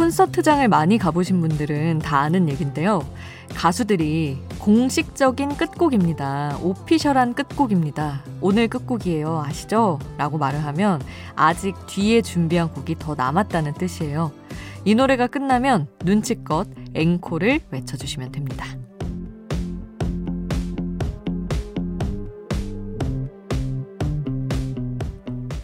콘서트장을 많이 가보신 분들은 다 아는 얘긴데요. 가수들이 공식적인 끝곡입니다. 오피셜한 끝곡입니다. 오늘 끝곡이에요. 아시죠? 라고 말을 하면 아직 뒤에 준비한 곡이 더 남았다는 뜻이에요. 이 노래가 끝나면 눈치껏 앵콜을 외쳐주시면 됩니다.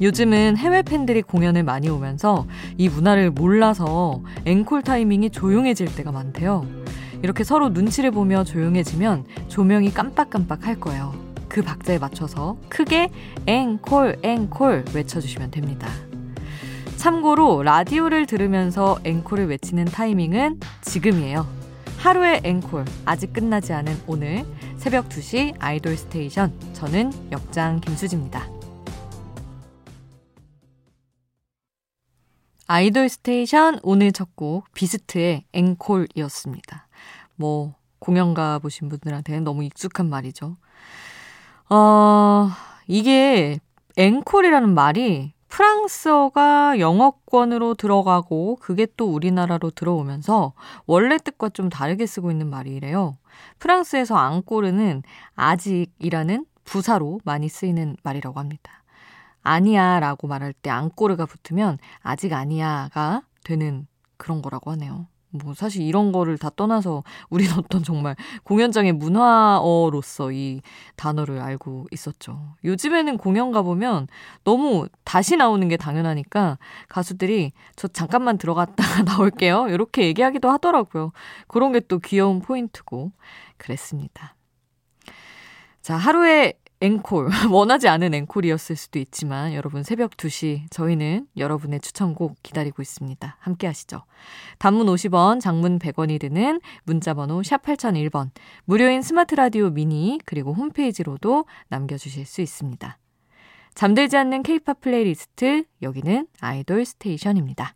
요즘은 해외 팬들이 공연을 많이 오면서 이 문화를 몰라서 앵콜 타이밍이 조용해질 때가 많대요. 이렇게 서로 눈치를 보며 조용해지면 조명이 깜빡깜빡 할 거예요. 그 박자에 맞춰서 크게 앵콜, 앵콜 외쳐주시면 됩니다. 참고로 라디오를 들으면서 앵콜을 외치는 타이밍은 지금이에요. 하루의 앵콜, 아직 끝나지 않은 오늘 새벽 2시 아이돌 스테이션. 저는 역장 김수지입니다. 아이돌 스테이션 오늘 첫 곡 비스트의 앵콜이었습니다. 뭐 공연 가 보신 분들한테는 너무 익숙한 말이죠. 어, 이게 앵콜이라는 말이 프랑스어가 영어권으로 들어가고 그게 또 우리나라로 들어오면서 원래 뜻과 좀 다르게 쓰고 있는 말이래요. 프랑스에서 encore는 아직이라는 부사로 많이 쓰이는 말이라고 합니다. 아니야 라고 말할 때 앙꼬르가 붙으면 아직 아니야가 되는 그런 거라고 하네요. 뭐 사실 이런 거를 다 떠나서 우린 어떤 정말 공연장의 문화어로서 이 단어를 알고 있었죠. 요즘에는 공연 가보면 너무 다시 나오는 게 당연하니까 가수들이 저 잠깐만 들어갔다가 나올게요. 이렇게 얘기하기도 하더라고요. 그런 게 또 귀여운 포인트고 그랬습니다. 자, 하루에 앵콜, 원하지 않은 앵콜이었을 수도 있지만 여러분 새벽 2시 저희는 여러분의 추천곡 기다리고 있습니다. 함께 하시죠. 단문 50원, 장문 100원이 드는 문자번호 샵 8001번, 무료인 스마트 라디오 미니 그리고 홈페이지로도 남겨주실 수 있습니다. 잠들지 않는 케이팝 플레이리스트 여기는 아이돌 스테이션입니다.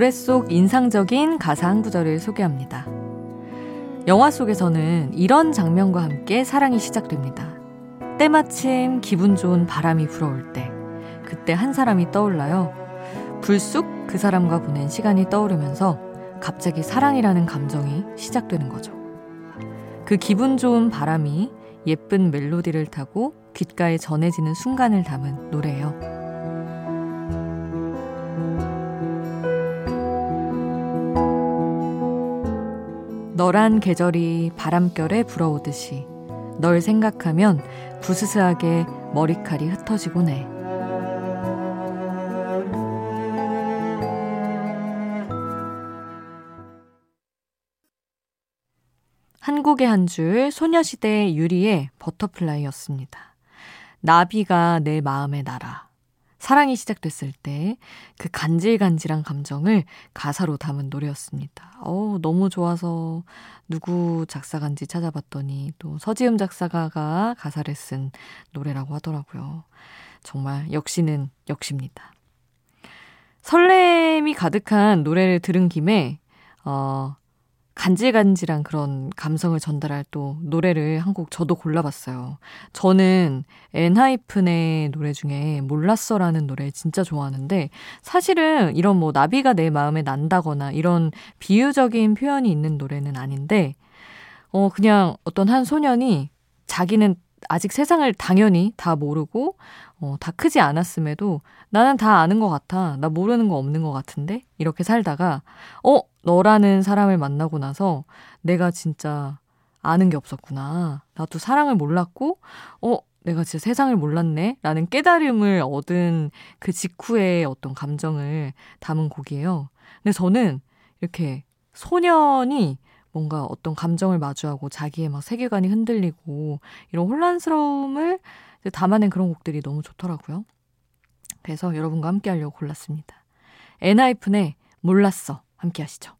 노래 속 인상적인 가사 한 구절을 소개합니다. 영화 속에서는 이런 장면과 함께 사랑이 시작됩니다. 때마침 기분 좋은 바람이 불어올 때, 그때 한 사람이 떠올라요. 불쑥 그 사람과 보낸 시간이 떠오르면서 갑자기 사랑이라는 감정이 시작되는 거죠. 그 기분 좋은 바람이 예쁜 멜로디를 타고 귓가에 전해지는 순간을 담은 노래예요. 너란 계절이 바람결에 불어오듯이 널 생각하면 부스스하게 머리칼이 흩어지곤 해. 한 곡의 한 줄 소녀시대 유리의 Butterfly였습니다. 나비가 내 마음에 날아. 사랑이 시작됐을 때 그 간질간질한 감정을 가사로 담은 노래였습니다. 어 너무 좋아서 누구 작사가인지 찾아봤더니 또 서지음 작사가가 가사를 쓴 노래라고 하더라고요. 정말 역시는 역시입니다. 설렘이 가득한 노래를 들은 김에 어 간질간질한 그런 감성을 전달할 또 노래를 한 곡 저도 골라봤어요. 저는 엔하이픈의 노래 중에 몰랐어라는 노래 진짜 좋아하는데 사실은 이런 뭐 나비가 내 마음에 난다거나 이런 비유적인 표현이 있는 노래는 아닌데 어 그냥 어떤 한 소년이 자기는 아직 세상을 당연히 다 모르고 어, 다 크지 않았음에도 나는 다 아는 것 같아. 나 모르는 거 없는 것 같은데? 이렇게 살다가, 어, 너라는 사람을 만나고 나서 내가 진짜 아는 게 없었구나. 나도 사랑을 몰랐고, 어, 내가 진짜 세상을 몰랐네? 라는 깨달음을 얻은 그 직후의 어떤 감정을 담은 곡이에요. 근데 저는 이렇게 소년이 뭔가 어떤 감정을 마주하고 자기의 막 세계관이 흔들리고 이런 혼란스러움을 담아낸 그런 곡들이 너무 좋더라고요. 그래서 여러분과 함께 하려고 골랐습니다. 엔하이픈의 몰랐어 함께 하시죠.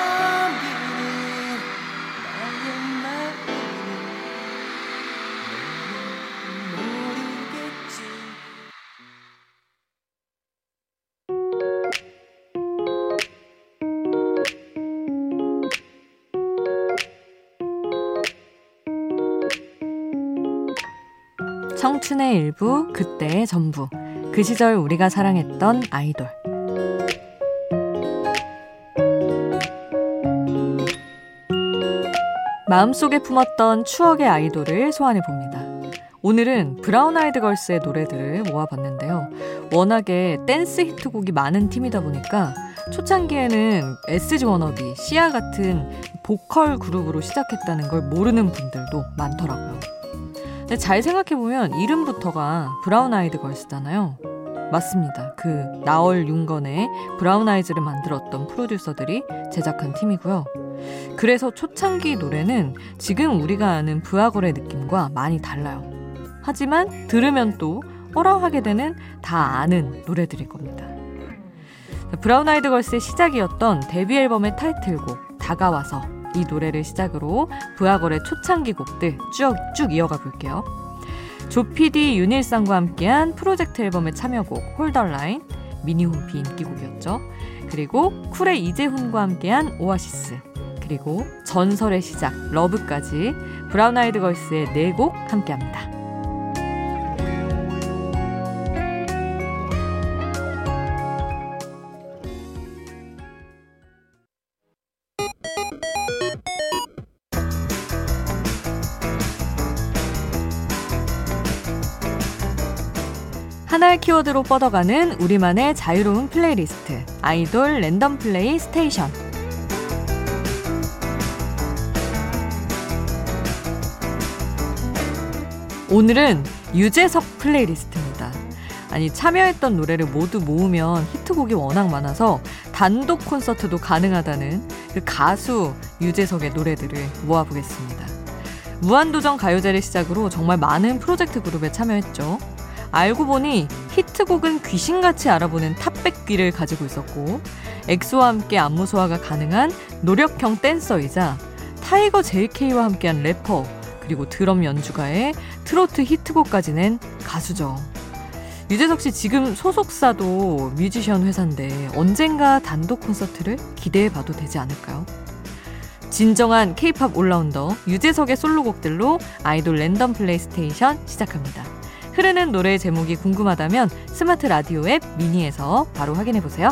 청춘의 일부, 그때의 전부. 그 시절 우리가 사랑했던 아이돌. 마음속에 품었던 추억의 아이돌을 소환해 봅니다. 오늘은 브라운 아이드 걸스의 노래들을 모아봤는데요. 워낙에 댄스 히트곡이 많은 팀이다 보니까 초창기에는 SG 워너비, 씨야 같은 보컬 그룹으로 시작했다는 걸 모르는 분들도 많더라고요. 근데 잘 생각해보면 이름부터가 브라운 아이드 걸스잖아요. 맞습니다. 그 나얼 윤건의 브라운 아이즈를 만들었던 프로듀서들이 제작한 팀이고요. 그래서 초창기 노래는 지금 우리가 아는 브아걸의 느낌과 많이 달라요. 하지만 들으면 또 어라하게 되는 다 아는 노래들일 겁니다. 브라운 아이드 걸스의 시작이었던 데뷔 앨범의 타이틀곡 다가와서 이 노래를 시작으로 브아걸의 초창기 곡들 쭉, 쭉 이어가 볼게요. 조PD 윤일상과 함께한 프로젝트 앨범의 참여곡 Hold the Line 미니홈피 인기곡이었죠. 그리고 쿨의 이재훈과 함께한 오아시스 그리고 전설의 시작 LOVE까지 브라운 아이드 걸스의 4곡 함께합니다. 하나의 키워드로 뻗어가는 우리만의 자유로운 플레이리스트 아이돌 random play station 오늘은 유재석 playlist입니다. 아니 참여했던 노래를 모두 모으면 히트곡이 워낙 많아서 단독 콘서트도 가능하다는 그 가수 유재석의 노래들을 모아보겠습니다. 무한도전 가요제를 시작으로 정말 많은 프로젝트 그룹에 참여했죠. 알고 보니 히트곡은 귀신같이 알아보는 탑백귀를 가지고 있었고 엑소와 함께 안무 소화가 가능한 노력형 댄서이자 타이거 JK와 함께한 래퍼 그리고 드럼 연주가에 트로트 히트곡까지 낸 가수죠. 유재석 씨 지금 소속사도 뮤지션 회사인데 언젠가 단독 콘서트를 기대해 봐도 되지 않을까요? 진정한 케이팝 올라운더 유재석의 솔로곡들로 아이돌 random play station 시작합니다. 흐르는 노래 제목이 궁금하다면 스마트 라디오 앱 미니에서 바로 확인해 보세요.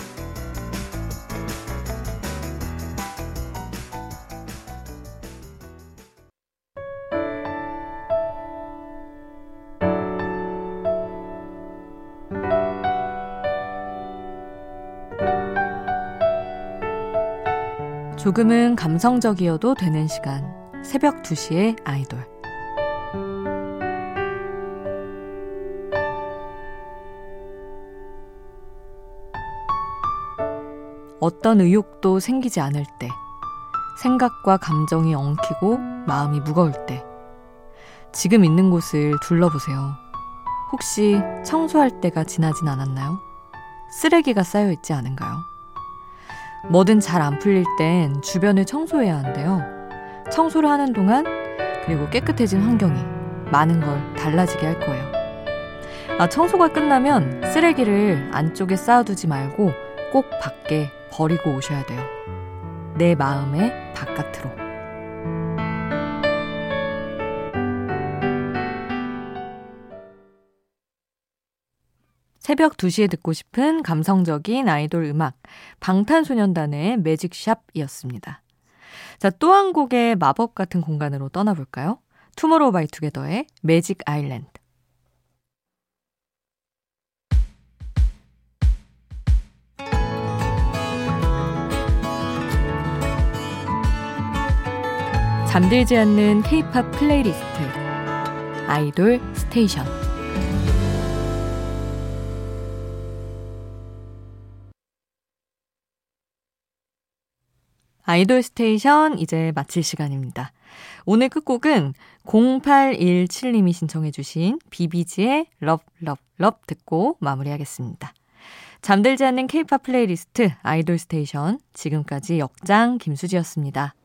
조금은 감성적이어도 되는 시간. 새벽 2시에 아이돌. 어떤 의욕도 생기지 않을 때, 생각과 감정이 엉키고 마음이 무거울 때, 지금 있는 곳을 둘러보세요. 혹시 청소할 때가 지나진 않았나요? 쓰레기가 쌓여 있지 않은가요? 뭐든 잘 안 풀릴 땐 주변을 청소해야 한대요. 청소를 하는 동안 그리고 깨끗해진 환경이 많은 걸 달라지게 할 거예요. 아, 청소가 끝나면 쓰레기를 안쪽에 쌓아두지 말고 꼭 밖에 버리고 오셔야 돼요. 내 마음의 바깥으로. 새벽 2시에 듣고 싶은 감성적인 아이돌 음악, 방탄소년단의 Magic Shop이었습니다. 자, 또 한 곡의 마법 같은 공간으로 떠나볼까요? 투모로우 바이 투게더의 Magic Island. 잠들지 않는 케이팝 플레이리스트 아이돌 스테이션 아이돌 스테이션 이제 마칠 시간입니다. 오늘 끝곡은 0817님이 신청해 주신 비비지의 Love, Love, Love 듣고 마무리하겠습니다. 잠들지 않는 케이팝 플레이리스트 아이돌 스테이션 지금까지 역장 김수지였습니다.